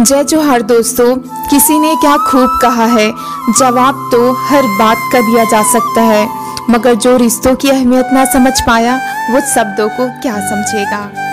जय जोहार दोस्तों, किसी ने क्या खूब कहा है? जवाब तो हर बात का दिया जा सकता है। मगर जो रिश्तों की अहमियत ना समझ पाया, वो शब्दों को क्या समझेगा?